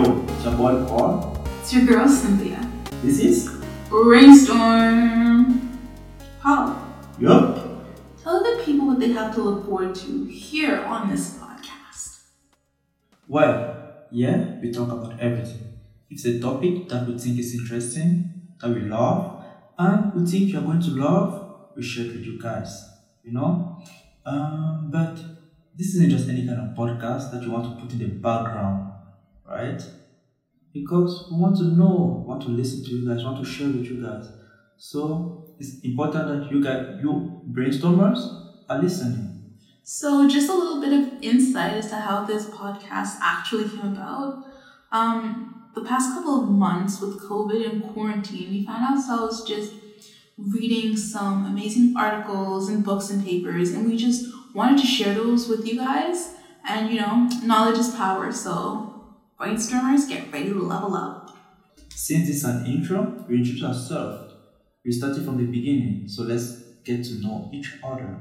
Yo, it's your boy Paul. It's your girl Cynthia. This is Brainstorm. Paul, Yup. tell the people what they have to look forward to here on this podcast. Well, yeah, we talk about everything. It's a topic that we think is interesting, that we love, and we think you're going to love. We share it with you guys. You know, um, but this isn't just any kind of podcast that you want to put in the background, right? Because we want to know, want to listen to you guys, want to share with you guys. So it's important that you guys, you brainstormers, are listening. So, just a little bit of insight as to how this podcast actually came about. Um, the past couple of months with COVID and quarantine, we found ourselves just reading some amazing articles and books and papers, and we just wanted to share those with you guys. And you know, knowledge is power, so brainstormers, get ready to level up. Since it's an intro, we introduce ourselves. We started from the beginning, so let's get to know each other.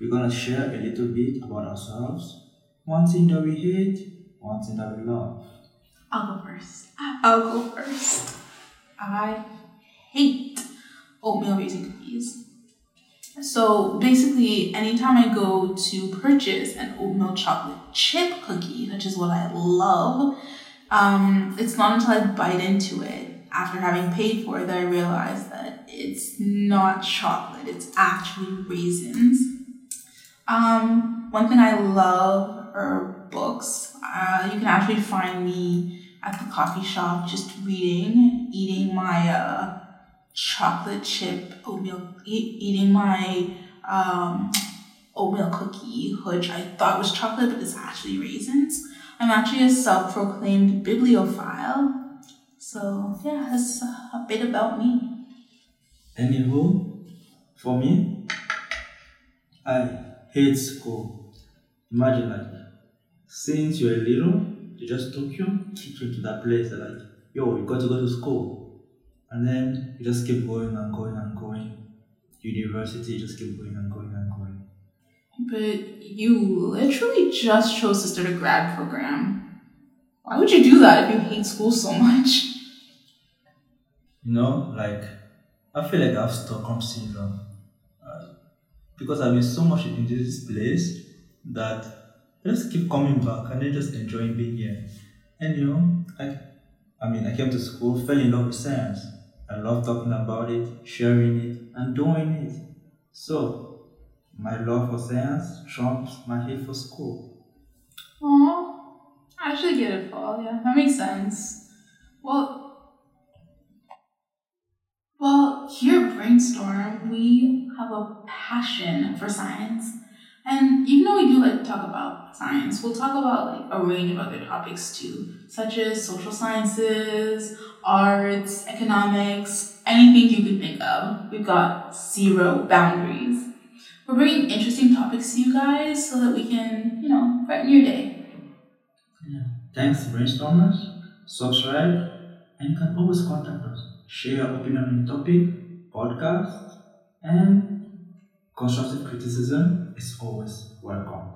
We're gonna share a little bit about ourselves, one thing that we hate, one thing that we love. I'll go first. I'll go first. I hate oatmeal raisin cookies. So basically, anytime I go to purchase an oatmeal chocolate chip cookie, which is what I love, um, it's not until I bite into it after having paid for it that I realize that it's not chocolate, it's actually raisins. Um, one thing I love are books. Uh, you can actually find me at the coffee shop just reading, eating my uh, chocolate chip oatmeal, e- eating my um, oatmeal cookie, which I thought was chocolate, but it's actually raisins. I'm actually a self proclaimed bibliophile. So, yeah, that's a bit about me. Anywho, for me, I hate school. Imagine like, since you're little, they just took you, kick you into that place. They're like, yo, you got to go to school. And then you just keep going and going and going. University, you just keep going and going and going. But you literally just chose to start a grad program. Why would you do that if you hate school so much? You know, like, I feel like I have Stockholm syndrome. Uh, because I've been so much in this place that I just keep coming back and then just enjoying being here. And you know, I, I mean, I came to school, fell in love with science. I love talking about it, sharing it, and doing it. So, my love for science trumps my hate for school. Aw, I actually get it, Paul. Yeah, that makes sense. Well, well, here at Brainstorm, we have a passion for science. And even though we do like talk about science, we'll talk about like a range of other topics too, such as social sciences, arts, economics, anything you could think of. We've got zero boundaries. We're bringing interesting topics to you guys so that we can, you know, brighten your day. Yeah. Thanks, brainstormers. Subscribe, and can always contact us. Share your opinion on the topic, podcast, and constructive criticism is always welcome.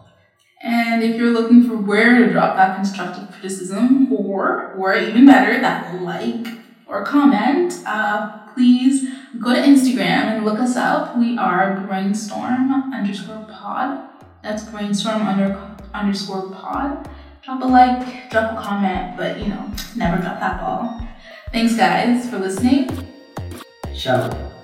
And if you're looking for where to drop that constructive criticism, or or even better, that like or comment, uh, please go to Instagram and look us up. We are brainstorm underscore pod. That's brainstorm under underscore pod. Drop a like, drop a comment, but you know, never drop that ball. Thanks guys for listening. Ciao.